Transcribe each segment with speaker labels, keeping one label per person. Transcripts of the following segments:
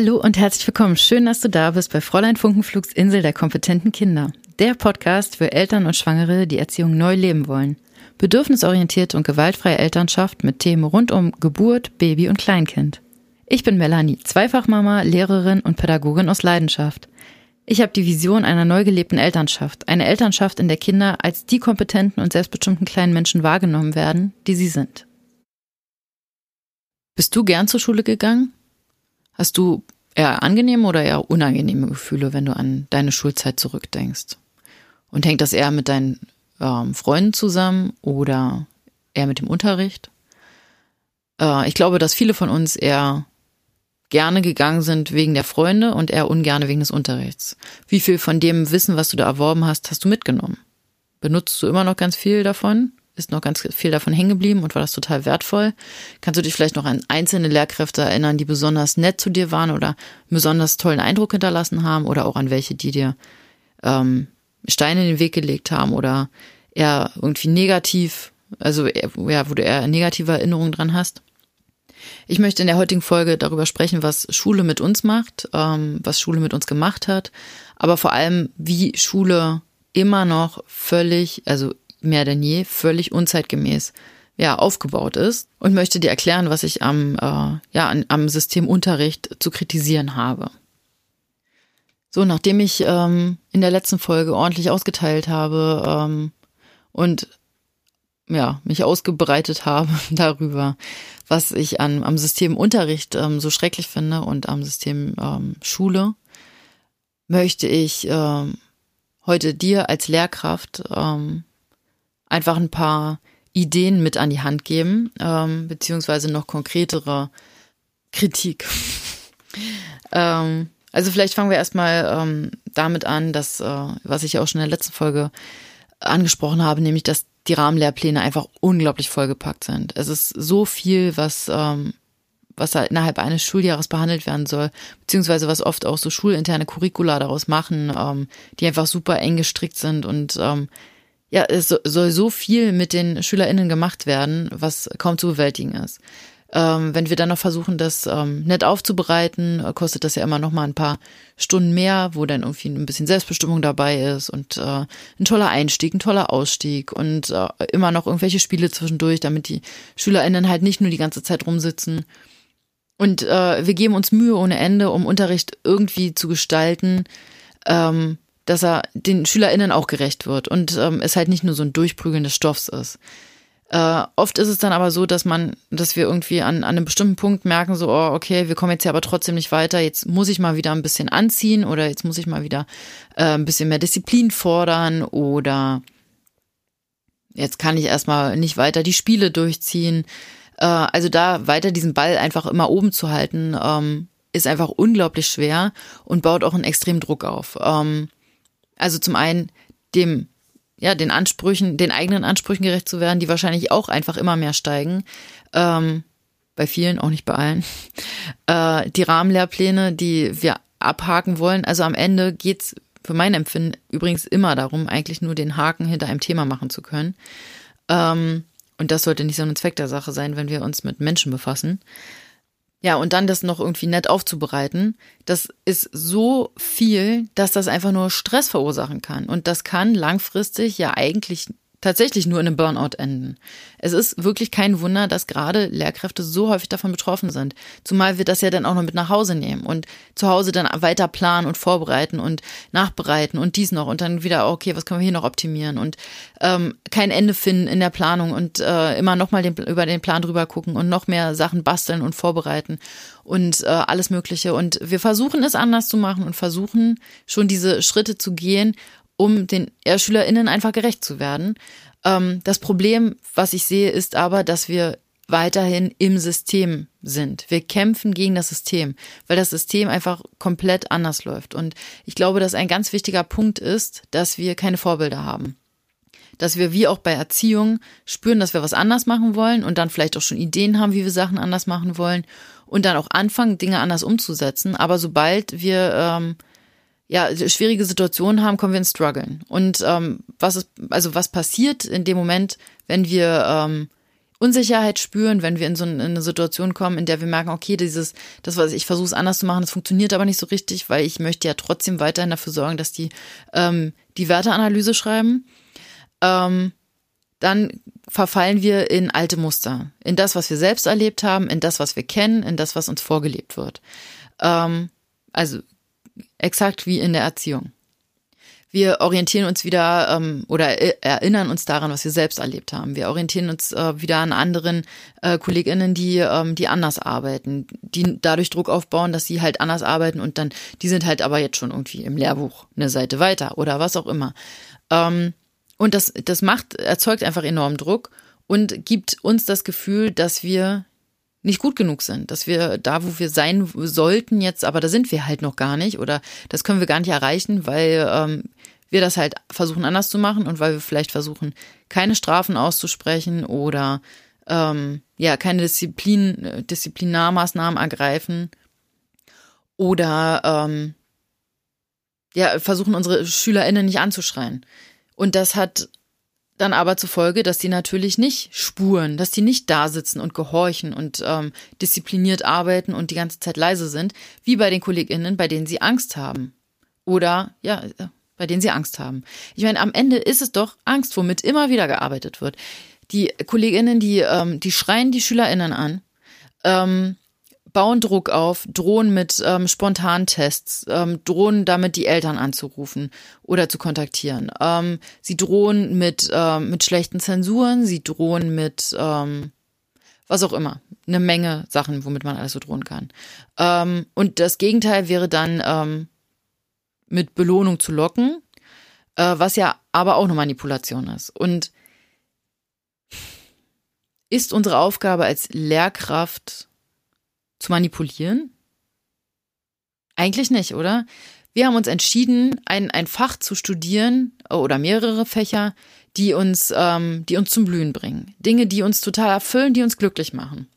Speaker 1: Hallo und herzlich willkommen. Schön, dass du da bist bei Fräulein Funkenflugs Insel der kompetenten Kinder. Der Podcast für Eltern und Schwangere, die Erziehung neu leben wollen. Bedürfnisorientierte und gewaltfreie Elternschaft mit Themen rund um Geburt, Baby und Kleinkind. Ich bin Melanie, Zweifachmama, Lehrerin und Pädagogin aus Leidenschaft. Ich habe die Vision einer neu gelebten Elternschaft, eine Elternschaft, in der Kinder als die kompetenten und selbstbestimmten kleinen Menschen wahrgenommen werden, die sie sind. Bist du gern zur Schule gegangen? Hast du eher angenehme oder eher unangenehme Gefühle, wenn du an deine Schulzeit zurückdenkst? Und hängt das eher mit deinen ähm, Freunden zusammen oder eher mit dem Unterricht? Äh, ich glaube, dass viele von uns eher gerne gegangen sind wegen der Freunde und eher ungerne wegen des Unterrichts. Wie viel von dem Wissen, was du da erworben hast, hast du mitgenommen? Benutzt du immer noch ganz viel davon? Ist noch ganz viel davon hängen geblieben und war das total wertvoll. Kannst du dich vielleicht noch an einzelne Lehrkräfte erinnern, die besonders nett zu dir waren oder einen besonders tollen Eindruck hinterlassen haben oder auch an welche, die dir ähm, Steine in den Weg gelegt haben oder eher irgendwie negativ, also ja, wo du eher negative Erinnerungen dran hast? Ich möchte in der heutigen Folge darüber sprechen, was Schule mit uns macht, ähm, was Schule mit uns gemacht hat, aber vor allem, wie Schule immer noch völlig, also mehr denn je völlig unzeitgemäß ja, aufgebaut ist und möchte dir erklären, was ich am, äh, ja, am System Unterricht zu kritisieren habe. So, nachdem ich ähm, in der letzten Folge ordentlich ausgeteilt habe ähm, und ja, mich ausgebreitet habe darüber, was ich an, am System Unterricht ähm, so schrecklich finde und am System ähm, Schule, möchte ich ähm, heute dir als Lehrkraft ähm, einfach ein paar Ideen mit an die Hand geben, ähm, beziehungsweise noch konkretere Kritik. ähm, also vielleicht fangen wir erstmal ähm, damit an, dass, äh, was ich auch schon in der letzten Folge angesprochen habe, nämlich, dass die Rahmenlehrpläne einfach unglaublich vollgepackt sind. Es ist so viel, was, ähm, was da innerhalb eines Schuljahres behandelt werden soll, beziehungsweise was oft auch so schulinterne Curricula daraus machen, ähm, die einfach super eng gestrickt sind und ähm, ja, es soll so viel mit den SchülerInnen gemacht werden, was kaum zu bewältigen ist. Ähm, wenn wir dann noch versuchen, das ähm, nett aufzubereiten, äh, kostet das ja immer noch mal ein paar Stunden mehr, wo dann irgendwie ein bisschen Selbstbestimmung dabei ist und äh, ein toller Einstieg, ein toller Ausstieg und äh, immer noch irgendwelche Spiele zwischendurch, damit die SchülerInnen halt nicht nur die ganze Zeit rumsitzen. Und äh, wir geben uns Mühe ohne Ende, um Unterricht irgendwie zu gestalten, ähm, dass er den SchülerInnen auch gerecht wird und ähm, es halt nicht nur so ein Durchprügeln des Stoffs ist. Äh, oft ist es dann aber so, dass man, dass wir irgendwie an, an einem bestimmten Punkt merken, so, oh, okay, wir kommen jetzt hier aber trotzdem nicht weiter, jetzt muss ich mal wieder ein bisschen anziehen oder jetzt muss ich mal wieder äh, ein bisschen mehr Disziplin fordern oder jetzt kann ich erstmal nicht weiter die Spiele durchziehen. Äh, also da weiter diesen Ball einfach immer oben zu halten, ähm, ist einfach unglaublich schwer und baut auch einen extremen Druck auf. Ähm, also zum einen dem, ja, den Ansprüchen, den eigenen Ansprüchen gerecht zu werden, die wahrscheinlich auch einfach immer mehr steigen. Ähm, bei vielen, auch nicht bei allen. Äh, die Rahmenlehrpläne, die wir abhaken wollen. Also am Ende geht's für mein Empfinden übrigens immer darum, eigentlich nur den Haken hinter einem Thema machen zu können. Ähm, und das sollte nicht so ein Zweck der Sache sein, wenn wir uns mit Menschen befassen. Ja, und dann das noch irgendwie nett aufzubereiten, das ist so viel, dass das einfach nur Stress verursachen kann. Und das kann langfristig ja eigentlich tatsächlich nur in einem Burnout enden. Es ist wirklich kein Wunder, dass gerade Lehrkräfte so häufig davon betroffen sind. Zumal wir das ja dann auch noch mit nach Hause nehmen und zu Hause dann weiter planen und vorbereiten und nachbereiten und dies noch und dann wieder, okay, was können wir hier noch optimieren und ähm, kein Ende finden in der Planung und äh, immer nochmal den, über den Plan drüber gucken und noch mehr Sachen basteln und vorbereiten und äh, alles Mögliche. Und wir versuchen es anders zu machen und versuchen schon diese Schritte zu gehen um den SchülerInnen einfach gerecht zu werden. Ähm, das Problem, was ich sehe, ist aber, dass wir weiterhin im System sind. Wir kämpfen gegen das System, weil das System einfach komplett anders läuft. Und ich glaube, dass ein ganz wichtiger Punkt ist, dass wir keine Vorbilder haben. Dass wir wie auch bei Erziehung spüren, dass wir was anders machen wollen und dann vielleicht auch schon Ideen haben, wie wir Sachen anders machen wollen und dann auch anfangen, Dinge anders umzusetzen. Aber sobald wir ähm, ja, schwierige Situationen haben, kommen wir ins Struggeln. Und ähm, was ist, also was passiert in dem Moment, wenn wir ähm, Unsicherheit spüren, wenn wir in so eine Situation kommen, in der wir merken, okay, dieses, das, was ich versuche es anders zu machen, das funktioniert aber nicht so richtig, weil ich möchte ja trotzdem weiterhin dafür sorgen, dass die ähm, die Werteanalyse schreiben. Ähm, dann verfallen wir in alte Muster, in das, was wir selbst erlebt haben, in das, was wir kennen, in das, was uns vorgelebt wird. Ähm, also exakt wie in der Erziehung. Wir orientieren uns wieder ähm, oder erinnern uns daran, was wir selbst erlebt haben. Wir orientieren uns äh, wieder an anderen äh, KollegInnen, die, ähm, die anders arbeiten, die dadurch Druck aufbauen, dass sie halt anders arbeiten und dann, die sind halt aber jetzt schon irgendwie im Lehrbuch eine Seite weiter oder was auch immer. Ähm, und das, das macht, erzeugt einfach enormen Druck und gibt uns das Gefühl, dass wir nicht gut genug sind, dass wir da, wo wir sein sollten jetzt, aber da sind wir halt noch gar nicht oder das können wir gar nicht erreichen, weil ähm, wir das halt versuchen anders zu machen und weil wir vielleicht versuchen, keine Strafen auszusprechen oder ähm, ja, keine Disziplin, Disziplinarmaßnahmen ergreifen oder ähm, ja, versuchen unsere SchülerInnen nicht anzuschreien. Und das hat dann aber zur Folge, dass die natürlich nicht spuren, dass die nicht da sitzen und gehorchen und ähm, diszipliniert arbeiten und die ganze Zeit leise sind, wie bei den KollegInnen, bei denen sie Angst haben. Oder, ja, äh, bei denen sie Angst haben. Ich meine, am Ende ist es doch Angst, womit immer wieder gearbeitet wird. Die KollegInnen, die, ähm, die schreien die SchülerInnen an, ähm, bauen Druck auf, drohen mit ähm, Spontantests, ähm, drohen damit die Eltern anzurufen oder zu kontaktieren. Ähm, sie drohen mit, ähm, mit schlechten Zensuren, sie drohen mit ähm, was auch immer. Eine Menge Sachen, womit man alles so drohen kann. Ähm, und das Gegenteil wäre dann ähm, mit Belohnung zu locken, äh, was ja aber auch eine Manipulation ist. Und ist unsere Aufgabe als Lehrkraft zu manipulieren? Eigentlich nicht, oder? Wir haben uns entschieden, ein, ein Fach zu studieren oder mehrere Fächer, die uns, ähm, die uns zum Blühen bringen. Dinge, die uns total erfüllen, die uns glücklich machen.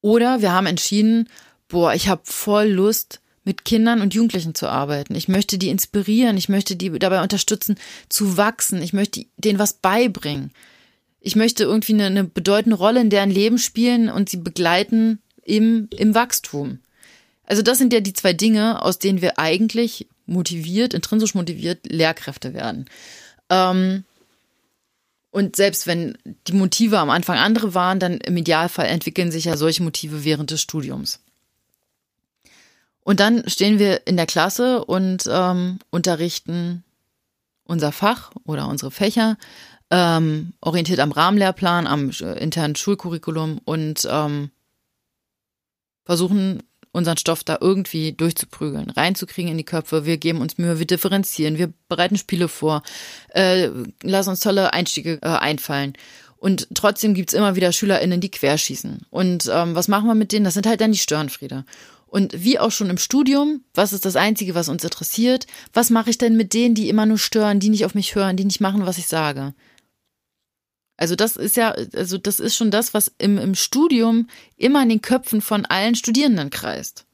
Speaker 1: Oder wir haben entschieden, boah, ich habe voll Lust, mit Kindern und Jugendlichen zu arbeiten. Ich möchte die inspirieren, ich möchte die dabei unterstützen, zu wachsen, ich möchte denen was beibringen. Ich möchte irgendwie eine, eine bedeutende Rolle in deren Leben spielen und sie begleiten im, im Wachstum. Also das sind ja die zwei Dinge, aus denen wir eigentlich motiviert, intrinsisch motiviert Lehrkräfte werden. Ähm, und selbst wenn die Motive am Anfang andere waren, dann im Idealfall entwickeln sich ja solche Motive während des Studiums. Und dann stehen wir in der Klasse und ähm, unterrichten unser Fach oder unsere Fächer, ähm, orientiert am Rahmenlehrplan, am internen Schulcurriculum und ähm, versuchen unseren Stoff da irgendwie durchzuprügeln, reinzukriegen in die Köpfe. Wir geben uns Mühe, wir differenzieren, wir bereiten Spiele vor, äh, lassen uns tolle Einstiege äh, einfallen. Und trotzdem gibt's immer wieder SchülerInnen, die querschießen. Und ähm, was machen wir mit denen? Das sind halt dann die Störenfriede. Und wie auch schon im Studium, was ist das Einzige, was uns interessiert? Was mache ich denn mit denen, die immer nur stören, die nicht auf mich hören, die nicht machen, was ich sage? Also das ist ja, also das ist schon das, was im, im Studium immer in den Köpfen von allen Studierenden kreist.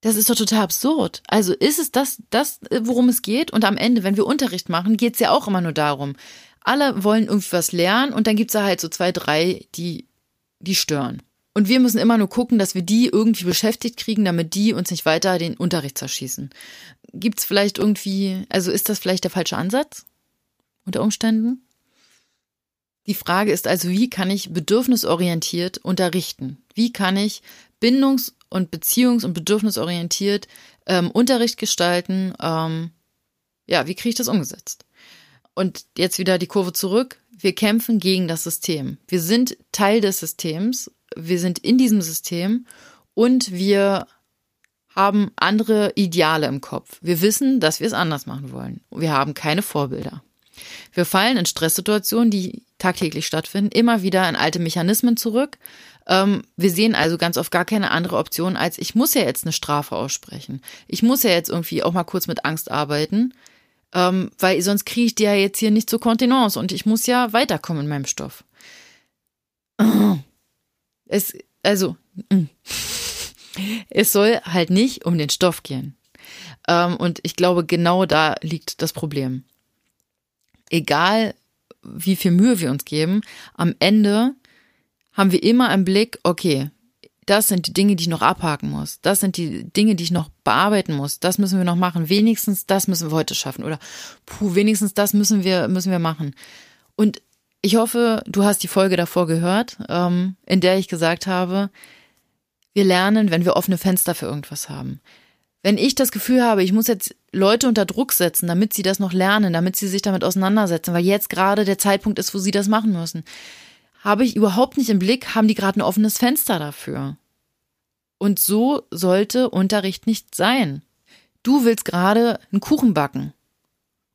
Speaker 1: Das ist doch total absurd. Also ist es das, das, worum es geht? Und am Ende, wenn wir Unterricht machen, geht es ja auch immer nur darum. Alle wollen irgendwie was lernen und dann gibt's da halt so zwei, drei, die, die stören. Und wir müssen immer nur gucken, dass wir die irgendwie beschäftigt kriegen, damit die uns nicht weiter den Unterricht zerschießen. Gibt's vielleicht irgendwie, also ist das vielleicht der falsche Ansatz? Unter Umständen? Die Frage ist also, wie kann ich bedürfnisorientiert unterrichten? Wie kann ich bindungs- und beziehungs- und bedürfnisorientiert ähm, Unterricht gestalten? Ähm, ja, wie kriege ich das umgesetzt? Und jetzt wieder die Kurve zurück. Wir kämpfen gegen das System. Wir sind Teil des Systems. Wir sind in diesem System und wir haben andere Ideale im Kopf. Wir wissen, dass wir es anders machen wollen. Wir haben keine Vorbilder. Wir fallen in Stresssituationen, die tagtäglich stattfinden, immer wieder in alte Mechanismen zurück. Ähm, wir sehen also ganz oft gar keine andere Option als, ich muss ja jetzt eine Strafe aussprechen. Ich muss ja jetzt irgendwie auch mal kurz mit Angst arbeiten, ähm, weil sonst kriege ich die ja jetzt hier nicht zur Kontenance und ich muss ja weiterkommen in meinem Stoff. Es, also, es soll halt nicht um den Stoff gehen. Ähm, und ich glaube, genau da liegt das Problem egal wie viel Mühe wir uns geben, am Ende haben wir immer im Blick, okay, das sind die Dinge, die ich noch abhaken muss. Das sind die Dinge, die ich noch bearbeiten muss. Das müssen wir noch machen. Wenigstens das müssen wir heute schaffen. Oder puh, wenigstens das müssen wir, müssen wir machen. Und ich hoffe, du hast die Folge davor gehört, ähm, in der ich gesagt habe, wir lernen, wenn wir offene Fenster für irgendwas haben. Wenn ich das Gefühl habe, ich muss jetzt Leute unter Druck setzen, damit sie das noch lernen, damit sie sich damit auseinandersetzen, weil jetzt gerade der Zeitpunkt ist, wo sie das machen müssen, habe ich überhaupt nicht im Blick, haben die gerade ein offenes Fenster dafür. Und so sollte Unterricht nicht sein. Du willst gerade einen Kuchen backen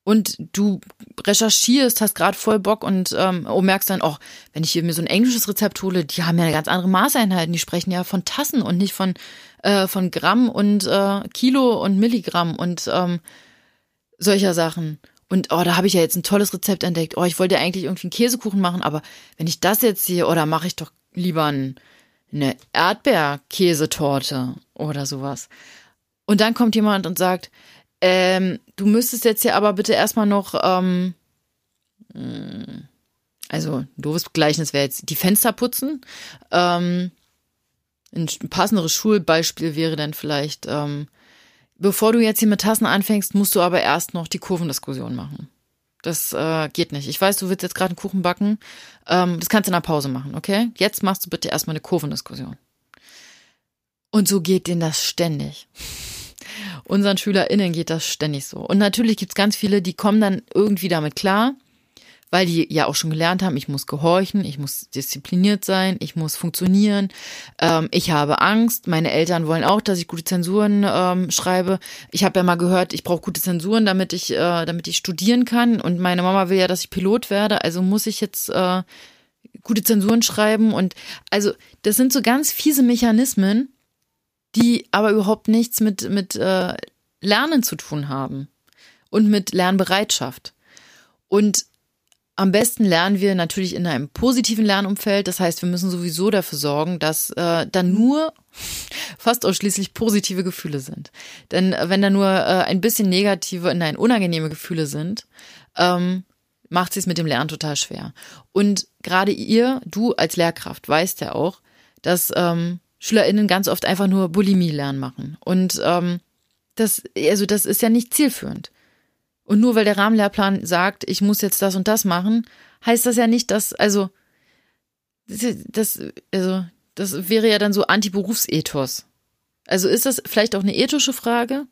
Speaker 1: und du recherchierst, hast gerade voll Bock und ähm, oh, merkst dann, oh, wenn ich hier mir so ein englisches Rezept hole, die haben ja eine ganz andere Maßeinheiten, die sprechen ja von Tassen und nicht von, äh, von Gramm und äh, Kilo und Milligramm und ähm, solcher Sachen. Und oh, da habe ich ja jetzt ein tolles Rezept entdeckt. Oh, ich wollte ja eigentlich irgendwie einen Käsekuchen machen, aber wenn ich das jetzt sehe, oder oh, mache ich doch lieber ein, eine Erdbeerkäsetorte oder sowas. Und dann kommt jemand und sagt, ähm, du müsstest jetzt hier aber bitte erstmal noch, ähm, hm, also ein doofes Gleichnis wäre jetzt die Fenster putzen. Ähm, ein passenderes Schulbeispiel wäre dann vielleicht, ähm, bevor du jetzt hier mit Tassen anfängst, musst du aber erst noch die Kurvendiskussion machen. Das äh, geht nicht. Ich weiß, du willst jetzt gerade einen Kuchen backen. Ähm, das kannst du in der Pause machen, okay? Jetzt machst du bitte erstmal eine Kurvendiskussion. Und so geht denen das ständig. Unseren SchülerInnen geht das ständig so. Und natürlich gibt's ganz viele, die kommen dann irgendwie damit klar, weil die ja auch schon gelernt haben, ich muss gehorchen, ich muss diszipliniert sein, ich muss funktionieren, ähm, ich habe Angst, meine Eltern wollen auch, dass ich gute Zensuren ähm, schreibe. Ich habe ja mal gehört, ich brauche gute Zensuren, damit ich, äh, damit ich studieren kann und meine Mama will ja, dass ich Pilot werde, also muss ich jetzt äh, gute Zensuren schreiben und also das sind so ganz fiese Mechanismen, die aber überhaupt nichts mit, mit äh, Lernen zu tun haben und mit Lernbereitschaft. Und am besten lernen wir natürlich in einem positiven Lernumfeld. Das heißt, wir müssen sowieso dafür sorgen, dass äh, dann nur fast ausschließlich positive Gefühle sind. Denn äh, wenn da nur äh, ein bisschen negative, nein, unangenehme Gefühle sind, ähm, macht es mit dem Lernen total schwer. Und gerade ihr, du als Lehrkraft, weißt ja auch, dass ähm, SchülerInnen ganz oft einfach nur Bulimie lernen machen. Und ähm, das, also das ist ja nicht zielführend. Und nur weil der Rahmenlehrplan sagt, ich muss jetzt das und das machen, heißt das ja nicht, dass, also, das, also, das wäre ja dann so Anti-Berufsethos. Also ist das vielleicht auch eine ethische Frage?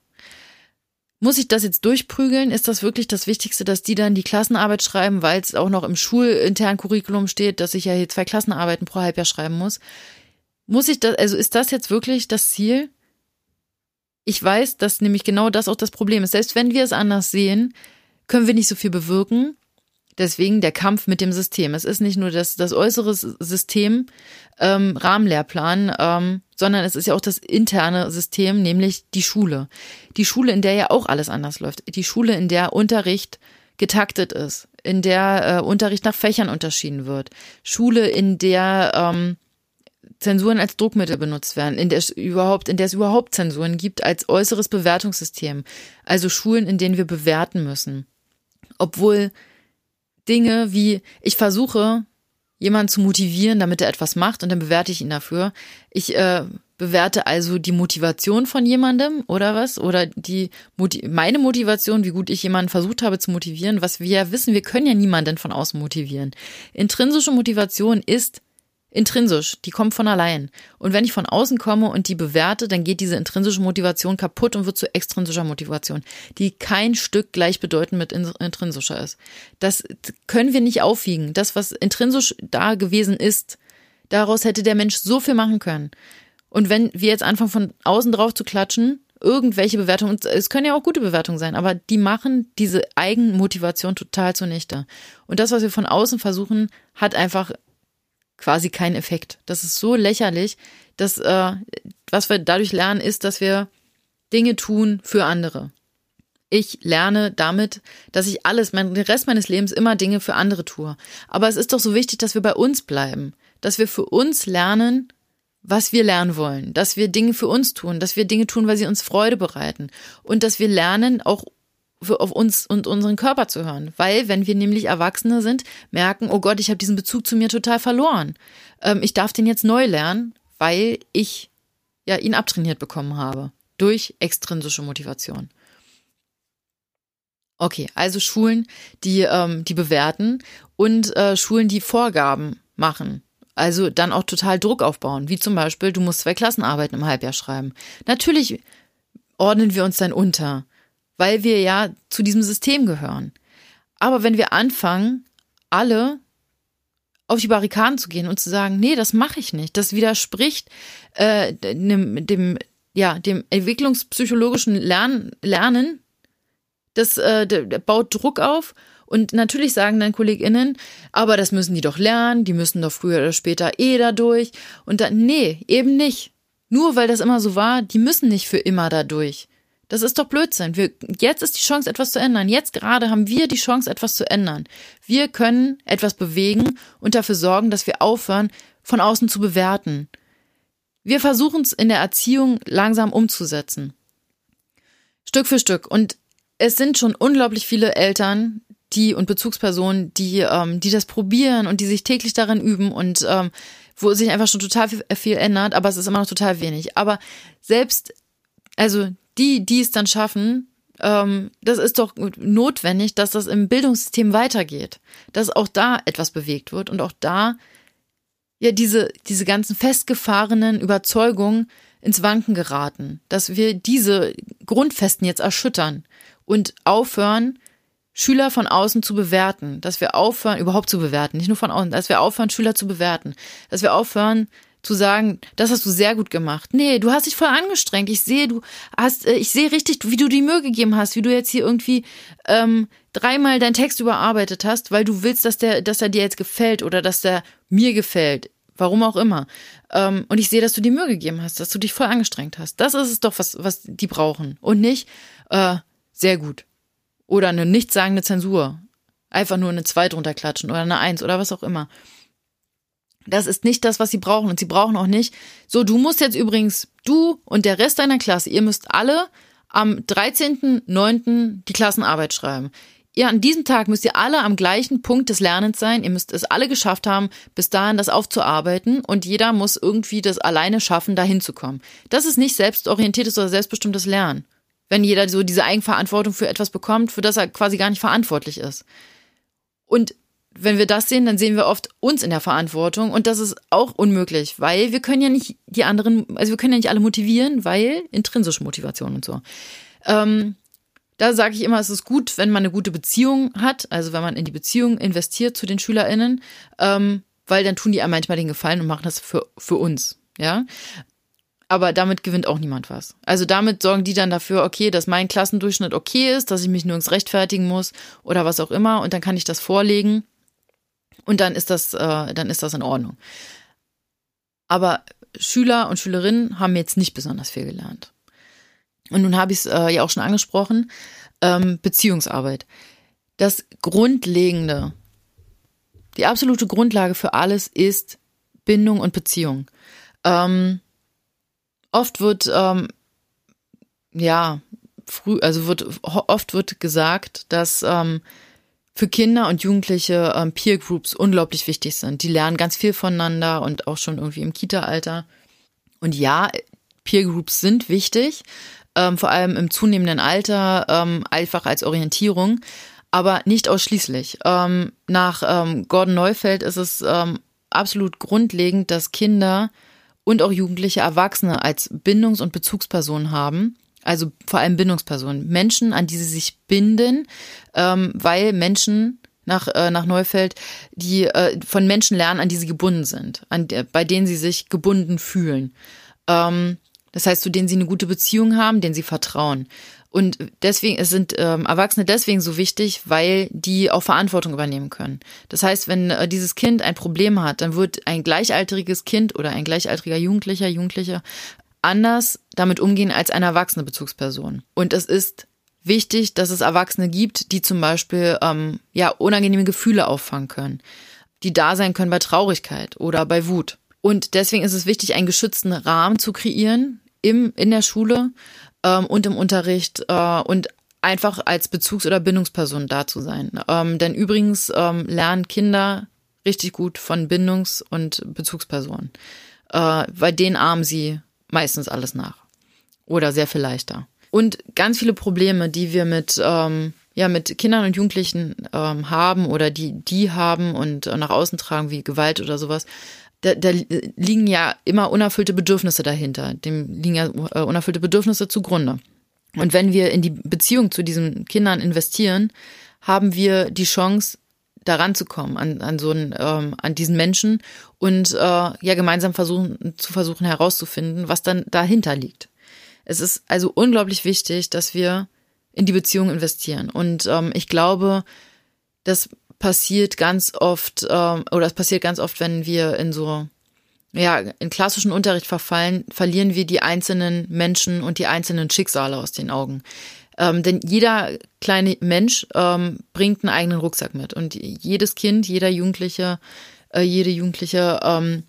Speaker 1: Muss ich das jetzt durchprügeln? Ist das wirklich das Wichtigste, dass die dann die Klassenarbeit schreiben, weil es auch noch im schulinternen Curriculum steht, dass ich ja hier zwei Klassenarbeiten pro Halbjahr schreiben muss? Muss ich das, also ist das jetzt wirklich das Ziel? Ich weiß, dass nämlich genau das auch das Problem ist. Selbst wenn wir es anders sehen, können wir nicht so viel bewirken. Deswegen der Kampf mit dem System. Es ist nicht nur das, das äußere System, ähm, Rahmenlehrplan, ähm, sondern es ist ja auch das interne System, nämlich die Schule. Die Schule, in der ja auch alles anders läuft. Die Schule, in der Unterricht getaktet ist, in der äh, Unterricht nach Fächern unterschieden wird. Schule, in der ähm, Zensuren als Druckmittel benutzt werden, in der es überhaupt, in der es überhaupt Zensuren gibt als äußeres Bewertungssystem. Also Schulen, in denen wir bewerten müssen. Obwohl Dinge wie, ich versuche, jemanden zu motivieren, damit er etwas macht und dann bewerte ich ihn dafür. Ich äh, bewerte also die Motivation von jemandem oder was? Oder die meine Motivation, wie gut ich jemanden versucht habe zu motivieren, was wir ja wissen, wir können ja niemanden von außen motivieren. Intrinsische Motivation ist intrinsisch, die kommt von allein. Und wenn ich von außen komme und die bewerte, dann geht diese intrinsische Motivation kaputt und wird zu extrinsischer Motivation, die kein Stück gleichbedeutend mit intrinsischer ist. Das können wir nicht aufwiegen. Das, was intrinsisch da gewesen ist, daraus hätte der Mensch so viel machen können. Und wenn wir jetzt anfangen, von außen drauf zu klatschen, irgendwelche Bewertungen, es können ja auch gute Bewertungen sein, aber die machen diese Eigenmotivation total zunichte. Und das, was wir von außen versuchen, hat einfach quasi keinen Effekt. Das ist so lächerlich, dass äh, was wir dadurch lernen, ist, dass wir Dinge tun für andere. Ich lerne damit, dass ich alles, mein, den Rest meines Lebens immer Dinge für andere tue. Aber es ist doch so wichtig, dass wir bei uns bleiben, dass wir für uns lernen, was wir lernen wollen, dass wir Dinge für uns tun, dass wir Dinge tun, weil sie uns Freude bereiten und dass wir lernen, auch auf uns und unseren Körper zu hören. Weil, wenn wir nämlich Erwachsene sind, merken, oh Gott, ich habe diesen Bezug zu mir total verloren. Ähm, ich darf den jetzt neu lernen, weil ich ja ihn abtrainiert bekommen habe. Durch extrinsische Motivation. Okay, also Schulen, die, ähm, die bewerten und äh, Schulen, die Vorgaben machen. Also dann auch total Druck aufbauen, wie zum Beispiel, du musst zwei Klassenarbeiten im Halbjahr schreiben. Natürlich ordnen wir uns dann unter, weil wir ja zu diesem System gehören. Aber wenn wir anfangen, alle auf die Barrikaden zu gehen und zu sagen, nee, das mache ich nicht, das widerspricht äh, dem, dem, ja, dem entwicklungspsychologischen Lern Lernen, das äh, baut Druck auf und natürlich sagen dann KollegInnen, aber das müssen die doch lernen, die müssen doch früher oder später eh dadurch. Und dann, nee, eben nicht. Nur weil das immer so war, die müssen nicht für immer dadurch. Das ist doch Blödsinn. Wir, jetzt ist die Chance, etwas zu ändern. Jetzt gerade haben wir die Chance, etwas zu ändern. Wir können etwas bewegen und dafür sorgen, dass wir aufhören, von außen zu bewerten. Wir versuchen es in der Erziehung langsam umzusetzen. Stück für Stück. Und es sind schon unglaublich viele Eltern, die und Bezugspersonen, die, ähm, die das probieren und die sich täglich darin üben und ähm, wo sich einfach schon total viel, viel ändert, aber es ist immer noch total wenig. Aber selbst, also die, die es dann schaffen, ähm, das ist doch notwendig, dass das im Bildungssystem weitergeht, dass auch da etwas bewegt wird und auch da ja diese, diese ganzen festgefahrenen Überzeugungen ins Wanken geraten, dass wir diese Grundfesten jetzt erschüttern und aufhören, Schüler von außen zu bewerten, dass wir aufhören, überhaupt zu bewerten, nicht nur von außen, dass wir aufhören, Schüler zu bewerten, dass wir aufhören, zu sagen, das hast du sehr gut gemacht. Nee, du hast dich voll angestrengt. Ich sehe, du hast, äh, ich sehe richtig, wie du die Mühe gegeben hast, wie du jetzt hier irgendwie ähm, dreimal deinen Text überarbeitet hast, weil du willst, dass der, dass er dir jetzt gefällt oder dass der mir gefällt. Warum auch immer. Ähm, und ich sehe, dass du die Mühe gegeben hast, dass du dich voll angestrengt hast. Das ist es doch, was, was die brauchen. Und nicht, äh, sehr gut. Oder eine nichtssagende Zensur. Einfach nur eine 2 drunter klatschen oder eine 1 oder was auch immer. Das ist nicht das, was sie brauchen. Und sie brauchen auch nicht, so, du musst jetzt übrigens, du und der Rest deiner Klasse, ihr müsst alle am 13.09. die Klassenarbeit schreiben. Ihr an diesem Tag müsst ihr alle am gleichen Punkt des Lernens sein. Ihr müsst es alle geschafft haben, bis dahin das aufzuarbeiten. Und jeder muss irgendwie das alleine schaffen, dahin zu kommen. Das ist nicht selbstorientiertes oder selbstbestimmtes Lernen wenn jeder so diese Eigenverantwortung für etwas bekommt, für das er quasi gar nicht verantwortlich ist. Und wenn wir das sehen, dann sehen wir oft uns in der Verantwortung und das ist auch unmöglich, weil wir können ja nicht die anderen, also wir können ja nicht alle motivieren, weil intrinsische Motivation und so. Ähm, da sage ich immer, es ist gut, wenn man eine gute Beziehung hat, also wenn man in die Beziehung investiert zu den SchülerInnen, ähm, weil dann tun die einem manchmal den Gefallen und machen das für, für uns. Ja, aber damit gewinnt auch niemand was. Also damit sorgen die dann dafür, okay, dass mein Klassendurchschnitt okay ist, dass ich mich nirgends rechtfertigen muss oder was auch immer und dann kann ich das vorlegen und dann ist das, äh, dann ist das in Ordnung. Aber Schüler und Schülerinnen haben jetzt nicht besonders viel gelernt. Und nun habe ich es äh, ja auch schon angesprochen, ähm, Beziehungsarbeit. Das Grundlegende, die absolute Grundlage für alles ist Bindung und Beziehung. Ähm, oft wird, ähm, ja, früh, also wird, oft wird gesagt, dass ähm, für Kinder und Jugendliche ähm, Peer Groups unglaublich wichtig sind. Die lernen ganz viel voneinander und auch schon irgendwie im Kita-Alter. Und ja, Peer Groups sind wichtig, ähm, vor allem im zunehmenden Alter, ähm, einfach als Orientierung, aber nicht ausschließlich. Ähm, nach ähm, Gordon Neufeld ist es ähm, absolut grundlegend, dass Kinder und auch jugendliche Erwachsene als Bindungs- und Bezugspersonen haben. Also vor allem Bindungspersonen. Menschen, an die sie sich binden, ähm, weil Menschen nach, äh, nach Neufeld, die äh, von Menschen lernen, an die sie gebunden sind, an, bei denen sie sich gebunden fühlen. Ähm, das heißt, zu denen sie eine gute Beziehung haben, denen sie vertrauen. Und deswegen es sind ähm, Erwachsene deswegen so wichtig, weil die auch Verantwortung übernehmen können. Das heißt, wenn äh, dieses Kind ein Problem hat, dann wird ein gleichaltriges Kind oder ein gleichaltriger Jugendlicher, Jugendlicher anders damit umgehen als eine erwachsene Bezugsperson. Und es ist wichtig, dass es Erwachsene gibt, die zum Beispiel ähm, ja unangenehme Gefühle auffangen können, die da sein können bei Traurigkeit oder bei Wut. Und deswegen ist es wichtig, einen geschützten Rahmen zu kreieren im in der Schule, ähm, und im Unterricht äh, und einfach als Bezugs- oder Bindungsperson da zu sein. Ähm, denn übrigens ähm, lernen Kinder richtig gut von Bindungs- und Bezugspersonen. Äh, bei denen ahmen sie meistens alles nach. Oder sehr viel leichter. Und ganz viele Probleme, die wir mit, ähm, ja, mit Kindern und Jugendlichen ähm, haben oder die die haben und äh, nach außen tragen, wie Gewalt oder sowas, da, da liegen ja immer unerfüllte Bedürfnisse dahinter. Dem liegen ja äh, unerfüllte Bedürfnisse zugrunde. Und wenn wir in die Beziehung zu diesen Kindern investieren, haben wir die Chance, daran zu kommen, an, an so einen, ähm, an diesen Menschen und äh, ja gemeinsam versuchen zu versuchen herauszufinden, was dann dahinter liegt. Es ist also unglaublich wichtig, dass wir in die Beziehung investieren. Und ähm, ich glaube, das passiert ganz oft, ähm, oder es passiert ganz oft, wenn wir in so, ja, in klassischen Unterricht verfallen, verlieren wir die einzelnen Menschen und die einzelnen Schicksale aus den Augen. Ähm, denn jeder kleine Mensch ähm, bringt einen eigenen Rucksack mit. Und jedes Kind, jeder Jugendliche, äh, jede Jugendliche ähm,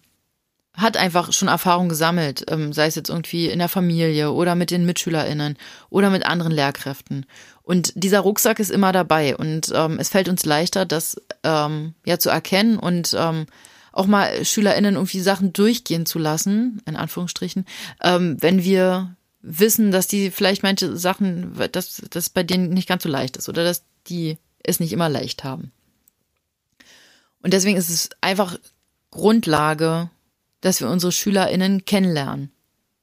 Speaker 1: hat einfach schon Erfahrung gesammelt, ähm, sei es jetzt irgendwie in der Familie oder mit den MitschülerInnen oder mit anderen Lehrkräften. Und dieser Rucksack ist immer dabei und ähm, es fällt uns leichter, das ähm, ja zu erkennen und ähm, auch mal SchülerInnen irgendwie Sachen durchgehen zu lassen, in Anführungsstrichen, ähm, wenn wir wissen, dass die vielleicht manche Sachen, dass das bei denen nicht ganz so leicht ist oder dass die es nicht immer leicht haben. Und deswegen ist es einfach Grundlage dass wir unsere SchülerInnen kennenlernen.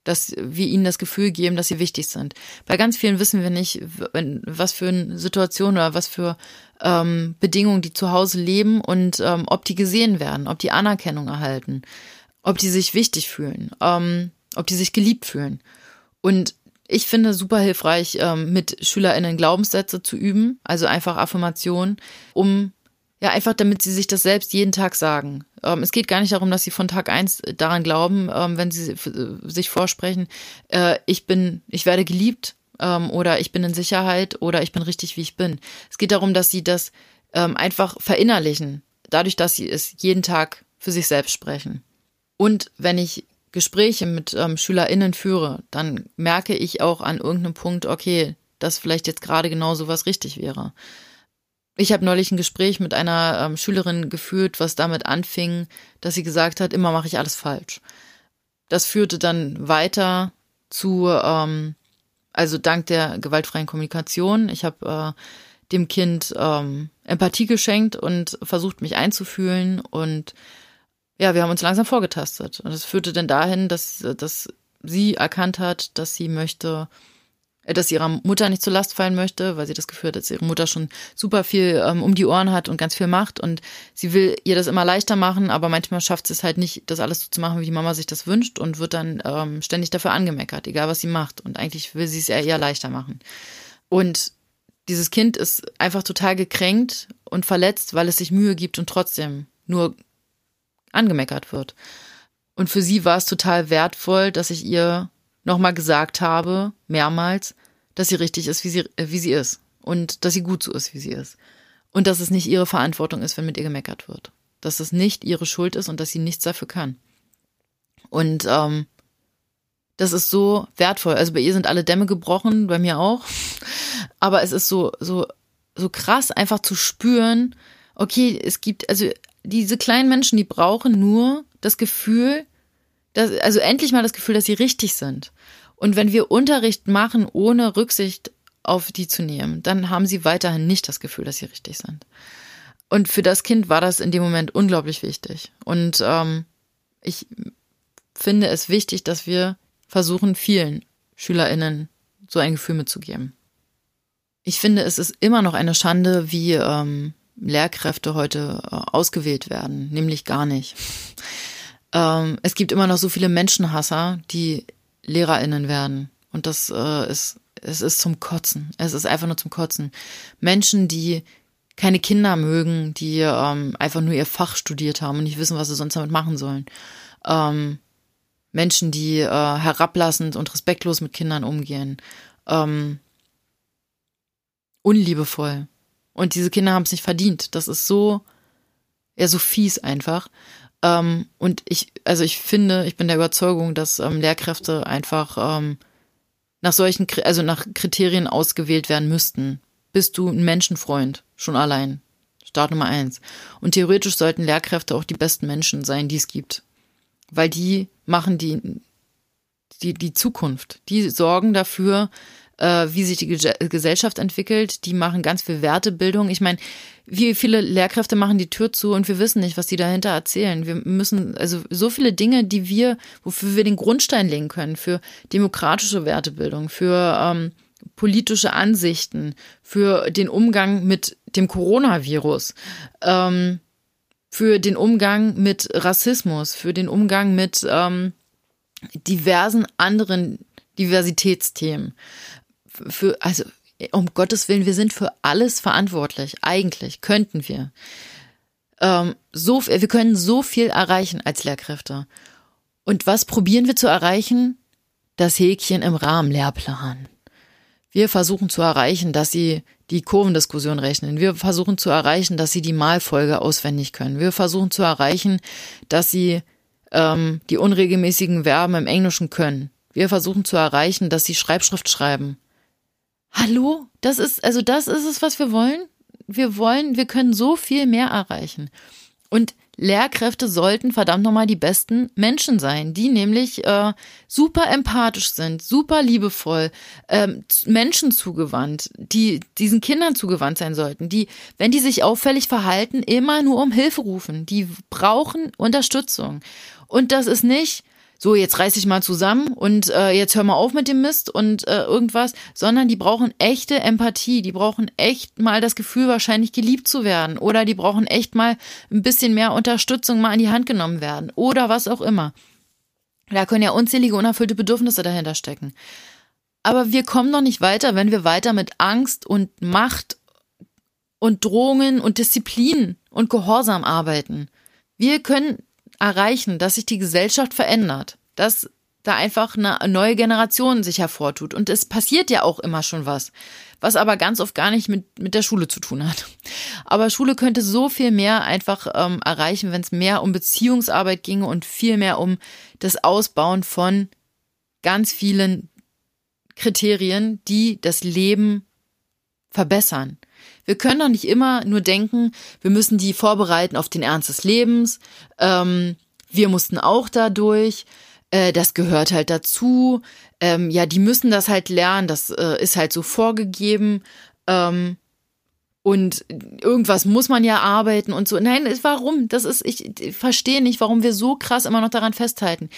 Speaker 1: Dass wir ihnen das Gefühl geben, dass sie wichtig sind. Bei ganz vielen wissen wir nicht, was für eine Situation oder was für ähm, Bedingungen die zu Hause leben und ähm, ob die gesehen werden, ob die Anerkennung erhalten, ob die sich wichtig fühlen, ähm, ob die sich geliebt fühlen. Und ich finde super hilfreich, ähm, mit SchülerInnen Glaubenssätze zu üben, also einfach Affirmationen, um ja, einfach damit sie sich das selbst jeden Tag sagen. Ähm, es geht gar nicht darum, dass sie von Tag eins daran glauben, ähm, wenn sie sich vorsprechen, äh, ich bin, ich werde geliebt oder ich bin in Sicherheit oder ich bin richtig, wie ich bin. Es geht darum, dass sie das einfach verinnerlichen, dadurch, dass sie es jeden Tag für sich selbst sprechen. Und wenn ich Gespräche mit ähm, SchülerInnen führe, dann merke ich auch an irgendeinem Punkt, okay, dass vielleicht jetzt gerade genau so was richtig wäre. Ich habe neulich ein Gespräch mit einer ähm, Schülerin geführt, was damit anfing, dass sie gesagt hat, immer mache ich alles falsch. Das führte dann weiter zu, ähm, also dank der gewaltfreien Kommunikation. Ich habe äh, dem Kind ähm, Empathie geschenkt und versucht, mich einzufühlen. Und ja, wir haben uns langsam vorgetastet. Und es führte dann dahin, dass, dass sie erkannt hat, dass sie möchte dass sie ihrer Mutter nicht zur Last fallen möchte, weil sie das Gefühl hat, dass ihre Mutter schon super viel ähm, um die Ohren hat und ganz viel macht und sie will ihr das immer leichter machen, aber manchmal schafft sie es halt nicht, das alles so zu machen, wie die Mama sich das wünscht und wird dann ähm, ständig dafür angemeckert, egal was sie macht und eigentlich will sie es eher, eher leichter machen. Und dieses Kind ist einfach total gekränkt und verletzt, weil es sich Mühe gibt und trotzdem nur angemeckert wird. Und für sie war es total wertvoll, dass ich ihr nochmal gesagt habe, mehrmals, dass sie richtig ist, wie sie, äh, wie sie ist. Und dass sie gut so ist, wie sie ist. Und dass es nicht ihre Verantwortung ist, wenn mit ihr gemeckert wird. Dass es nicht ihre Schuld ist und dass sie nichts dafür kann. Und ähm, das ist so wertvoll. Also bei ihr sind alle Dämme gebrochen, bei mir auch. Aber es ist so, so, so krass, einfach zu spüren, okay, es gibt, also diese kleinen Menschen, die brauchen nur das Gefühl, dass, also endlich mal das Gefühl, dass sie richtig sind. Und wenn wir Unterricht machen, ohne Rücksicht auf die zu nehmen, dann haben sie weiterhin nicht das Gefühl, dass sie richtig sind. Und für das Kind war das in dem Moment unglaublich wichtig. Und ähm, ich finde es wichtig, dass wir versuchen, vielen SchülerInnen so ein Gefühl mitzugeben. Ich finde, es ist immer noch eine Schande, wie ähm, Lehrkräfte heute äh, ausgewählt werden, nämlich gar nicht. Ähm, es gibt immer noch so viele Menschenhasser, die LehrerInnen werden. Und das äh, ist, es ist zum Kotzen. Es ist einfach nur zum Kotzen. Menschen, die keine Kinder mögen, die ähm, einfach nur ihr Fach studiert haben und nicht wissen, was sie sonst damit machen sollen. Ähm, Menschen, die äh, herablassend und respektlos mit Kindern umgehen. Ähm, unliebevoll. Und diese Kinder haben es nicht verdient. Das ist so, ja, so fies einfach. Ähm, und ich, also ich finde, ich bin der Überzeugung, dass ähm, Lehrkräfte einfach ähm, nach solchen, also nach Kriterien ausgewählt werden müssten, bist du ein Menschenfreund, schon allein. Start Nummer eins. Und theoretisch sollten Lehrkräfte auch die besten Menschen sein, die es gibt. Weil die machen die, die, die Zukunft. Die sorgen dafür, äh, wie sich die Gesellschaft entwickelt. Die machen ganz viel Wertebildung. Ich meine, wie viele Lehrkräfte machen die Tür zu und wir wissen nicht, was die dahinter erzählen. Wir müssen, also so viele Dinge, die wir, wofür wir den Grundstein legen können, für demokratische Wertebildung, für ähm, politische Ansichten, für den Umgang mit dem Coronavirus, ähm, für den Umgang mit Rassismus, für den Umgang mit ähm, diversen anderen Diversitätsthemen. Für, also, um Gottes Willen, wir sind für alles verantwortlich. Eigentlich könnten wir. Ähm, so, wir können so viel erreichen als Lehrkräfte. Und was probieren wir zu erreichen? Das Häkchen im Rahmenlehrplan. Wir versuchen zu erreichen, dass sie die Kurvendiskussion rechnen. Wir versuchen zu erreichen, dass sie die Malfolge auswendig können. Wir versuchen zu erreichen, dass sie ähm, die unregelmäßigen Verben im Englischen können. Wir versuchen zu erreichen, dass sie Schreibschrift schreiben. Hallo? Das ist, also das ist es, was wir wollen? Wir wollen, wir können so viel mehr erreichen. Und Lehrkräfte sollten verdammt nochmal die besten Menschen sein, die nämlich äh, super empathisch sind, super liebevoll, ähm, Menschen zugewandt, die diesen Kindern zugewandt sein sollten, die, wenn die sich auffällig verhalten, immer nur um Hilfe rufen. Die brauchen Unterstützung. Und das ist nicht, so, jetzt reiß ich mal zusammen und äh, jetzt hör mal auf mit dem Mist und äh, irgendwas, sondern die brauchen echte Empathie, die brauchen echt mal das Gefühl, wahrscheinlich geliebt zu werden oder die brauchen echt mal ein bisschen mehr Unterstützung mal in die Hand genommen werden oder was auch immer. Da können ja unzählige unerfüllte Bedürfnisse dahinter stecken. Aber wir kommen noch nicht weiter, wenn wir weiter mit Angst und Macht und Drohungen und Disziplin und Gehorsam arbeiten. Wir können erreichen, dass sich die Gesellschaft verändert, dass da einfach eine neue Generation sich hervortut. Und es passiert ja auch immer schon was, was aber ganz oft gar nicht mit, mit der Schule zu tun hat. Aber Schule könnte so viel mehr einfach ähm, erreichen, wenn es mehr um Beziehungsarbeit ginge und viel mehr um das Ausbauen von ganz vielen Kriterien, die das Leben verbessern. Wir können doch nicht immer nur denken, wir müssen die vorbereiten auf den Ernst des Lebens. Ähm, wir mussten auch dadurch. Äh, das gehört halt dazu. Ähm, ja, die müssen das halt lernen. Das äh, ist halt so vorgegeben. Ähm, und irgendwas muss man ja arbeiten und so. Nein, warum? Das ist, ich, ich verstehe nicht, warum wir so krass immer noch daran festhalten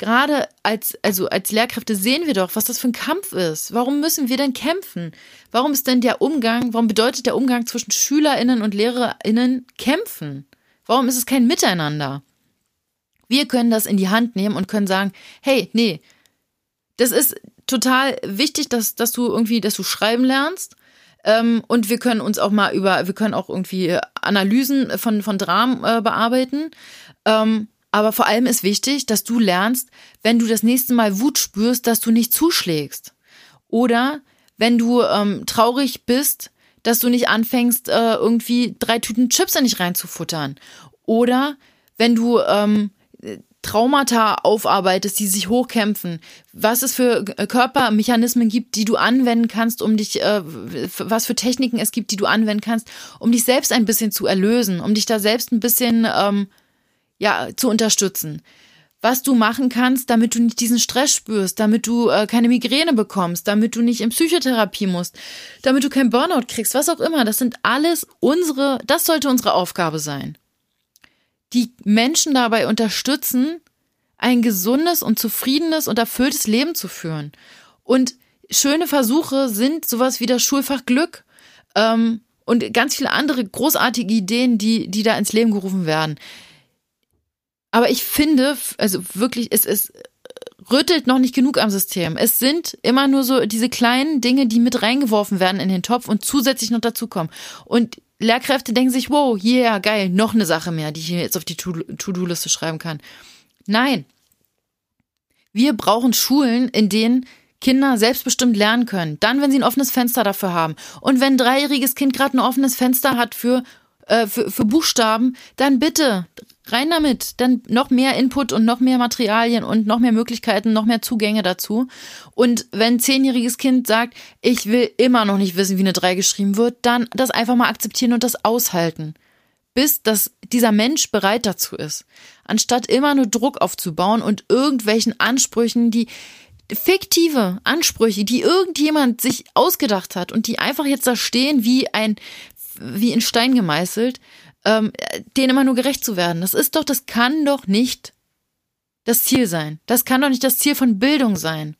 Speaker 1: gerade als, also als Lehrkräfte sehen wir doch, was das für ein Kampf ist. Warum müssen wir denn kämpfen? Warum ist denn der Umgang, warum bedeutet der Umgang zwischen SchülerInnen und LehrerInnen kämpfen? Warum ist es kein Miteinander? Wir können das in die Hand nehmen und können sagen, hey, nee, das ist total wichtig, dass, dass du irgendwie, dass du schreiben lernst. Ähm, und wir können uns auch mal über, wir können auch irgendwie Analysen von, von Dramen äh, bearbeiten. Ähm, aber vor allem ist wichtig, dass du lernst, wenn du das nächste Mal Wut spürst, dass du nicht zuschlägst. Oder wenn du ähm, traurig bist, dass du nicht anfängst, äh, irgendwie drei Tüten Chips in dich reinzufuttern. Oder wenn du ähm, Traumata aufarbeitest, die sich hochkämpfen, was es für Körpermechanismen gibt, die du anwenden kannst, um dich, äh, was für Techniken es gibt, die du anwenden kannst, um dich selbst ein bisschen zu erlösen, um dich da selbst ein bisschen ähm, ja, zu unterstützen. Was du machen kannst, damit du nicht diesen Stress spürst, damit du äh, keine Migräne bekommst, damit du nicht in Psychotherapie musst, damit du kein Burnout kriegst, was auch immer. Das sind alles unsere, das sollte unsere Aufgabe sein. Die Menschen dabei unterstützen, ein gesundes und zufriedenes und erfülltes Leben zu führen. Und schöne Versuche sind sowas wie das Schulfach Glück ähm, und ganz viele andere großartige Ideen, die, die da ins Leben gerufen werden. Aber ich finde, also wirklich, es, es rüttelt noch nicht genug am System. Es sind immer nur so diese kleinen Dinge, die mit reingeworfen werden in den Topf und zusätzlich noch dazukommen. Und Lehrkräfte denken sich, wow, yeah, geil, noch eine Sache mehr, die ich jetzt auf die To-Do-Liste schreiben kann. Nein. Wir brauchen Schulen, in denen Kinder selbstbestimmt lernen können. Dann, wenn sie ein offenes Fenster dafür haben. Und wenn ein dreijähriges Kind gerade ein offenes Fenster hat für, äh, für, für Buchstaben, dann bitte Rein damit. Dann noch mehr Input und noch mehr Materialien und noch mehr Möglichkeiten, noch mehr Zugänge dazu. Und wenn ein zehnjähriges Kind sagt, ich will immer noch nicht wissen, wie eine 3 geschrieben wird, dann das einfach mal akzeptieren und das aushalten. Bis dass dieser Mensch bereit dazu ist. Anstatt immer nur Druck aufzubauen und irgendwelchen Ansprüchen, die fiktive Ansprüche, die irgendjemand sich ausgedacht hat und die einfach jetzt da stehen wie ein, wie in Stein gemeißelt, ähm, denen immer nur gerecht zu werden. Das ist doch, das kann doch nicht das Ziel sein. Das kann doch nicht das Ziel von Bildung sein.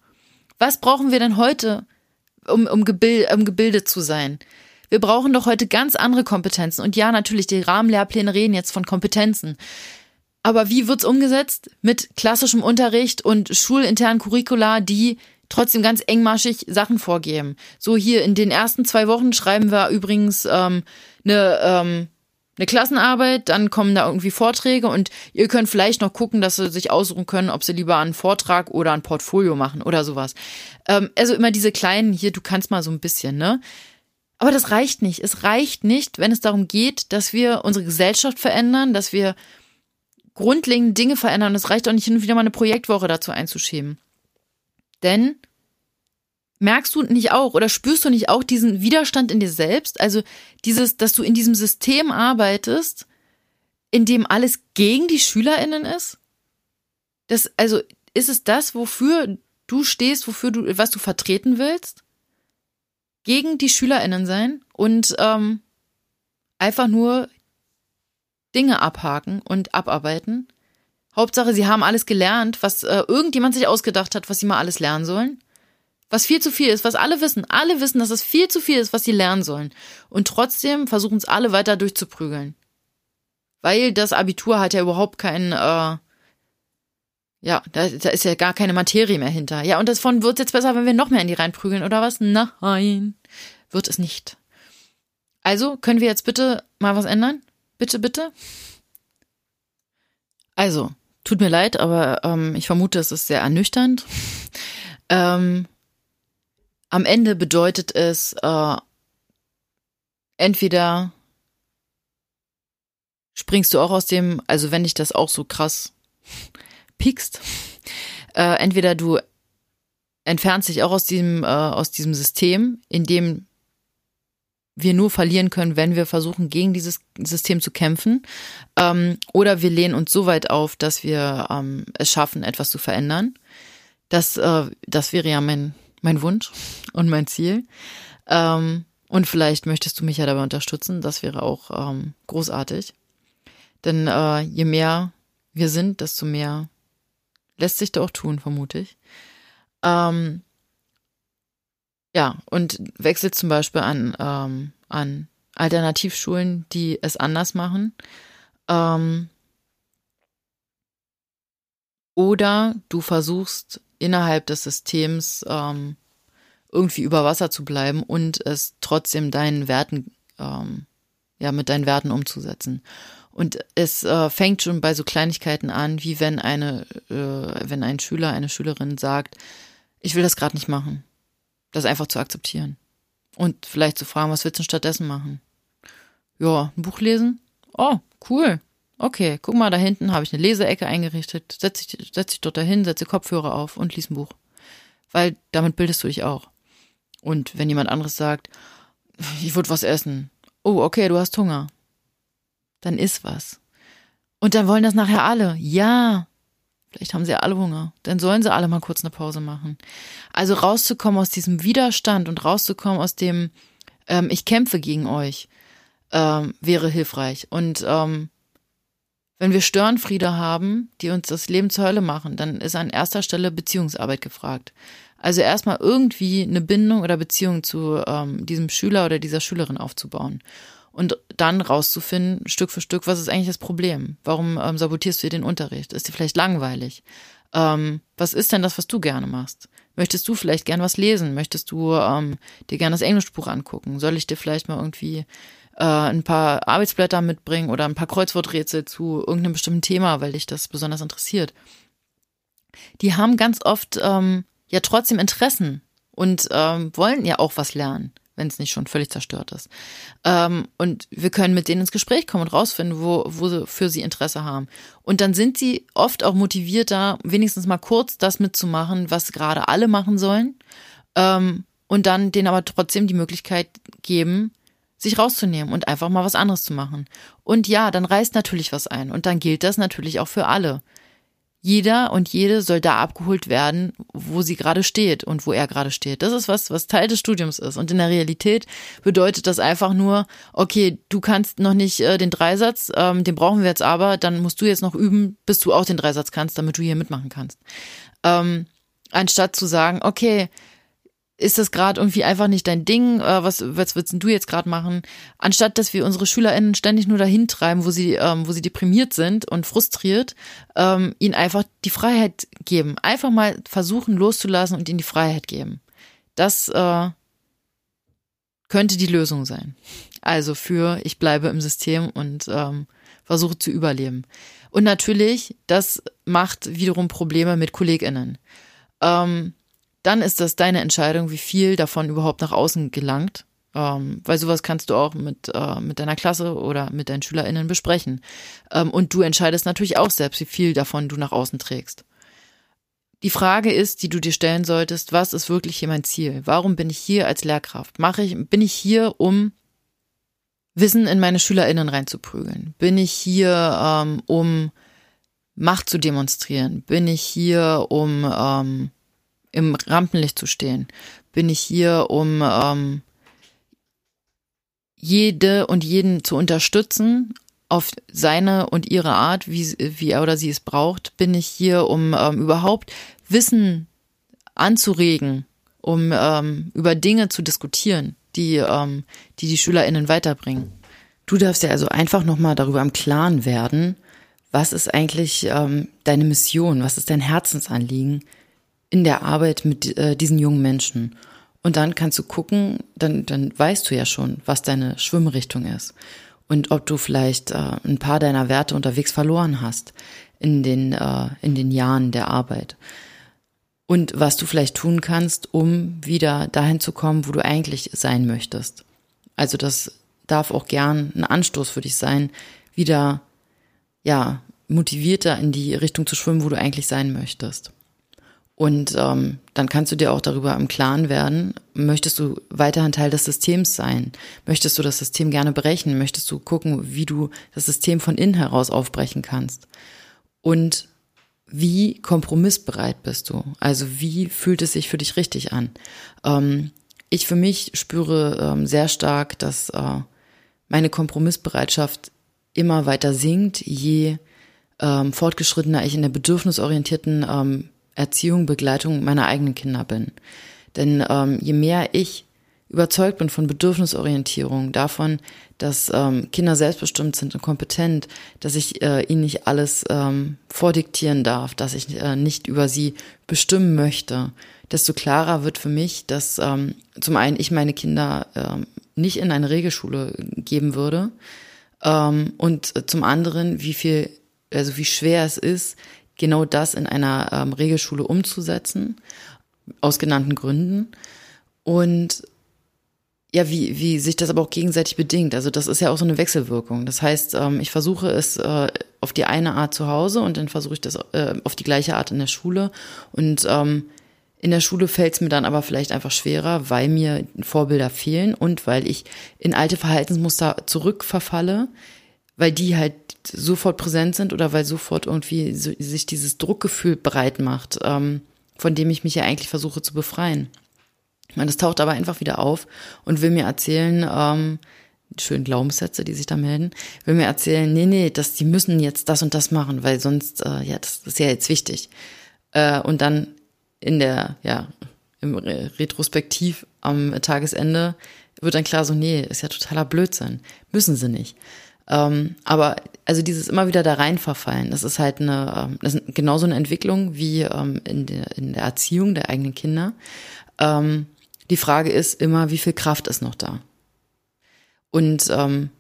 Speaker 1: Was brauchen wir denn heute, um, um, gebild, um gebildet zu sein? Wir brauchen doch heute ganz andere Kompetenzen. Und ja, natürlich, die Rahmenlehrpläne reden jetzt von Kompetenzen. Aber wie wird's umgesetzt? Mit klassischem Unterricht und schulinternen Curricula, die trotzdem ganz engmaschig Sachen vorgeben. So hier in den ersten zwei Wochen schreiben wir übrigens ähm, eine ähm, eine Klassenarbeit, dann kommen da irgendwie Vorträge und ihr könnt vielleicht noch gucken, dass sie sich aussuchen können, ob sie lieber einen Vortrag oder ein Portfolio machen oder sowas. Ähm, also immer diese kleinen hier, du kannst mal so ein bisschen, ne? Aber das reicht nicht. Es reicht nicht, wenn es darum geht, dass wir unsere Gesellschaft verändern, dass wir grundlegende Dinge verändern. Es reicht auch nicht hin und wieder mal eine Projektwoche dazu einzuschieben. Denn merkst du nicht auch oder spürst du nicht auch diesen Widerstand in dir selbst? Also dieses, dass du in diesem System arbeitest, in dem alles gegen die SchülerInnen ist? Das, also ist es das, wofür du stehst, wofür du, was du vertreten willst? Gegen die SchülerInnen sein und ähm, einfach nur Dinge abhaken und abarbeiten? Hauptsache, sie haben alles gelernt, was äh, irgendjemand sich ausgedacht hat, was sie mal alles lernen sollen was viel zu viel ist, was alle wissen. Alle wissen, dass es viel zu viel ist, was sie lernen sollen. Und trotzdem versuchen es alle weiter durchzuprügeln. Weil das Abitur hat ja überhaupt keinen, äh, ja, da, da ist ja gar keine Materie mehr hinter. Ja, und davon wird es jetzt besser, wenn wir noch mehr in die reinprügeln, oder was? Nein, wird es nicht. Also, können wir jetzt bitte mal was ändern? Bitte, bitte? Also, tut mir leid, aber ähm, ich vermute, es ist sehr ernüchternd. ähm, am Ende bedeutet es äh, entweder springst du auch aus dem, also wenn dich das auch so krass piekst, äh, entweder du entfernst dich auch aus diesem, äh, aus diesem System, in dem wir nur verlieren können, wenn wir versuchen, gegen dieses System zu kämpfen. Ähm, oder wir lehnen uns so weit auf, dass wir ähm, es schaffen, etwas zu verändern. Das, äh, das wäre ja mein mein Wunsch und mein Ziel. Ähm, und vielleicht möchtest du mich ja dabei unterstützen. Das wäre auch ähm, großartig. Denn äh, je mehr wir sind, desto mehr lässt sich da auch tun, vermute ich. Ähm, ja, und wechselt zum Beispiel an, ähm, an Alternativschulen, die es anders machen. Ähm, oder du versuchst innerhalb des Systems ähm, irgendwie über Wasser zu bleiben und es trotzdem deinen Werten, ähm, ja, mit deinen Werten umzusetzen. Und es äh, fängt schon bei so Kleinigkeiten an, wie wenn eine, äh, wenn ein Schüler, eine Schülerin sagt, ich will das gerade nicht machen. Das einfach zu akzeptieren. Und vielleicht zu fragen, was willst du stattdessen machen? Ja, ein Buch lesen? Oh, cool. Okay, guck mal, da hinten habe ich eine Leseecke eingerichtet. Setz dich, setz dich dort dahin, setze Kopfhörer auf und lies ein Buch. Weil damit bildest du dich auch. Und wenn jemand anderes sagt, ich würde was essen. Oh, okay, du hast Hunger. Dann iss was. Und dann wollen das nachher alle. Ja. Vielleicht haben sie alle Hunger. Dann sollen sie alle mal kurz eine Pause machen. Also rauszukommen aus diesem Widerstand und rauszukommen aus dem, ähm, ich kämpfe gegen euch, ähm, wäre hilfreich. Und ähm, wenn wir Störenfriede haben, die uns das Leben zur Hölle machen, dann ist an erster Stelle Beziehungsarbeit gefragt. Also erstmal irgendwie eine Bindung oder Beziehung zu ähm, diesem Schüler oder dieser Schülerin aufzubauen. Und dann rauszufinden, Stück für Stück, was ist eigentlich das Problem? Warum ähm, sabotierst du dir den Unterricht? Ist dir vielleicht langweilig? Ähm, was ist denn das, was du gerne machst? Möchtest du vielleicht gern was lesen? Möchtest du ähm, dir gern das Englischbuch angucken? Soll ich dir vielleicht mal irgendwie äh, ein paar Arbeitsblätter mitbringen oder ein paar Kreuzworträtsel zu irgendeinem bestimmten Thema, weil dich das besonders interessiert. Die haben ganz oft ähm, ja trotzdem Interessen und ähm, wollen ja auch was lernen. wenn es nicht schon völlig zerstört ist. Ähm, und wir können mit denen ins Gespräch kommen und rausfinden, wo, wo sie, für sie Interesse haben. Und dann sind sie oft auch motivierter, wenigstens mal kurz das mitzumachen, was gerade alle machen sollen. Ähm, und dann denen aber trotzdem die Möglichkeit geben, sich rauszunehmen und einfach mal was anderes zu machen. Und ja, dann reißt natürlich was ein. Und dann gilt das natürlich auch für alle. Jeder und jede soll da abgeholt werden, wo sie gerade steht und wo er gerade steht. Das ist was, was Teil des Studiums ist. Und in der Realität bedeutet das einfach nur, okay, du kannst noch nicht äh, den Dreisatz, ähm, den brauchen wir jetzt aber, dann musst du jetzt noch üben, bis du auch den Dreisatz kannst, damit du hier mitmachen kannst. Ähm, anstatt zu sagen, okay, ist das gerade irgendwie einfach nicht dein Ding? Äh, was, was würdest du jetzt gerade machen? Anstatt dass wir unsere SchülerInnen ständig nur dahin treiben, wo sie, ähm, wo sie deprimiert sind und frustriert, ähm, ihnen einfach die Freiheit geben. Einfach mal versuchen loszulassen und ihnen die Freiheit geben. Das äh, könnte die Lösung sein. Also für ich bleibe im System und ähm, versuche zu überleben. Und natürlich, das macht wiederum Probleme mit KollegInnen. Ähm, dann ist das deine Entscheidung, wie viel davon überhaupt nach außen gelangt. Ähm, weil sowas kannst du auch mit, äh, mit deiner Klasse oder mit deinen SchülerInnen besprechen. Ähm, und du entscheidest natürlich auch selbst, wie viel davon du nach außen trägst. Die Frage ist, die du dir stellen solltest, was ist wirklich hier mein Ziel? Warum bin ich hier als Lehrkraft? Mache ich, bin ich hier, um Wissen in meine SchülerInnen reinzuprügeln? Bin ich hier, ähm, um Macht zu demonstrieren? Bin ich hier, um ähm, im Rampenlicht zu stehen? Bin ich hier, um ähm, jede und jeden zu unterstützen auf seine und ihre Art, wie, wie er oder sie es braucht? Bin ich hier, um ähm, überhaupt Wissen anzuregen, um ähm, über Dinge zu diskutieren, die, ähm, die die SchülerInnen weiterbringen? Du darfst ja also einfach nochmal darüber im Klaren werden, was ist eigentlich ähm, deine Mission, was ist dein Herzensanliegen, in der Arbeit mit äh, diesen jungen Menschen. Und dann kannst du gucken, dann, dann weißt du ja schon, was deine Schwimmrichtung ist. Und ob du vielleicht äh, ein paar deiner Werte unterwegs verloren hast in den, äh, in den Jahren der Arbeit. Und was du vielleicht tun kannst, um wieder dahin zu kommen, wo du eigentlich sein möchtest. Also das darf auch gern ein Anstoß für dich sein, wieder, ja, motivierter in die Richtung zu schwimmen, wo du eigentlich sein möchtest. Und ähm, dann kannst du dir auch darüber im Klaren werden, möchtest du weiterhin Teil des Systems sein? Möchtest du das System gerne brechen? Möchtest du gucken, wie du das System von innen heraus aufbrechen kannst? Und wie kompromissbereit bist du? Also wie fühlt es sich für dich richtig an? Ähm, ich für mich spüre ähm, sehr stark, dass äh, meine Kompromissbereitschaft immer weiter sinkt, je ähm, fortgeschrittener ich in der bedürfnisorientierten ähm, Erziehung, Begleitung meiner eigenen Kinder bin. Denn ähm, je mehr ich überzeugt bin von Bedürfnisorientierung, davon, dass ähm, Kinder selbstbestimmt sind und kompetent, dass ich äh, ihnen nicht alles ähm, vordiktieren darf, dass ich äh, nicht über sie bestimmen möchte, desto klarer wird für mich, dass ähm, zum einen ich meine Kinder ähm, nicht in eine Regelschule geben würde ähm, und zum anderen, wie viel, also wie schwer es ist, genau das in einer ähm, Regelschule umzusetzen, aus genannten Gründen. Und ja, wie, wie sich das aber auch gegenseitig bedingt. Also das ist ja auch so eine Wechselwirkung. Das heißt, ähm, ich versuche es äh, auf die eine Art zu Hause und dann versuche ich das äh, auf die gleiche Art in der Schule. Und ähm, in der Schule fällt es mir dann aber vielleicht einfach schwerer, weil mir Vorbilder fehlen und weil ich in alte Verhaltensmuster zurückverfalle, weil die halt sofort präsent sind oder weil sofort irgendwie so, sich dieses Druckgefühl breit macht, ähm, von dem ich mich ja eigentlich versuche zu befreien. Und das taucht aber einfach wieder auf und will mir erzählen, ähm, schönen Glaubenssätze, die sich da melden, will mir erzählen, nee, nee, das, die müssen jetzt das und das machen, weil sonst, äh, ja, das, das ist ja jetzt wichtig. Äh, und dann in der, ja, im Retrospektiv am Tagesende wird dann klar so, nee, ist ja totaler Blödsinn. Müssen sie nicht. Ähm, aber also dieses immer wieder da rein verfallen, das ist halt eine, ähm, das ist genauso eine Entwicklung wie ähm, in, der, in der Erziehung der eigenen Kinder. Ähm, die Frage ist immer, wie viel Kraft ist noch da? Und ähm,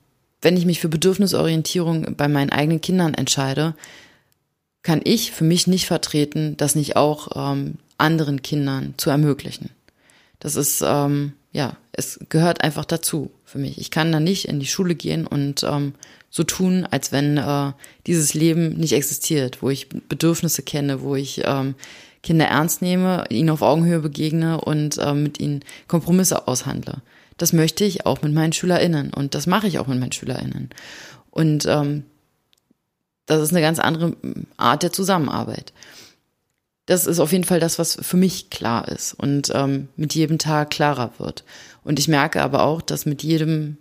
Speaker 1: wenn ich mich für Bedürfnisorientierung bei meinen eigenen Kindern entscheide, kann ich für mich nicht vertreten, das nicht auch ähm, anderen Kindern zu ermöglichen. Das ist ähm, ja, es gehört einfach dazu für mich. Ich kann da nicht in die Schule gehen und ähm, so tun, als wenn äh, dieses Leben nicht existiert, wo ich Bedürfnisse kenne, wo ich ähm, Kinder ernst nehme, ihnen auf Augenhöhe begegne und äh, mit ihnen Kompromisse aushandle. Das möchte ich auch mit meinen SchülerInnen und das mache ich auch mit meinen SchülerInnen. Und ähm, das ist eine ganz andere Art der Zusammenarbeit. Das ist auf jeden Fall das, was für mich klar ist und ähm, mit jedem Tag klarer wird. Und ich merke aber auch, dass mit jedem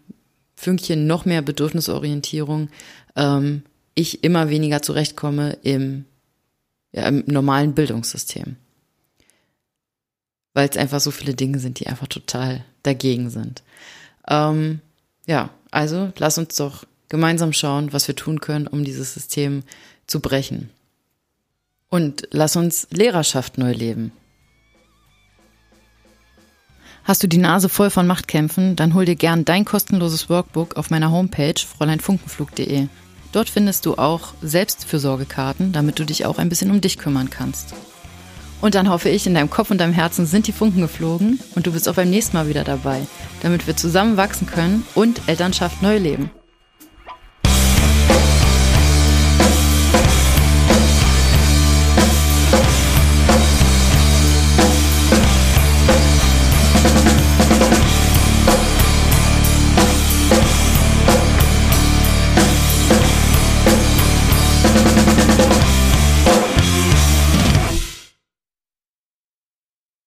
Speaker 1: Fünkchen noch mehr Bedürfnisorientierung ähm, ich immer weniger zurechtkomme im, ja, im normalen Bildungssystem. Weil es einfach so viele Dinge sind, die einfach total dagegen sind. Ähm, ja, also lass uns doch gemeinsam schauen, was wir tun können, um dieses System zu brechen. Und lass uns Lehrerschaft neu leben. Hast du die Nase voll von Machtkämpfen, dann hol dir gern dein kostenloses Workbook auf meiner Homepage fräuleinfunkenflug.de. Dort findest du auch Selbstfürsorgekarten, damit du dich auch ein bisschen um dich kümmern kannst. Und dann hoffe ich, in deinem Kopf und deinem Herzen sind die Funken geflogen und du bist auch beim nächsten Mal wieder dabei, damit wir zusammen wachsen können und Elternschaft neu leben.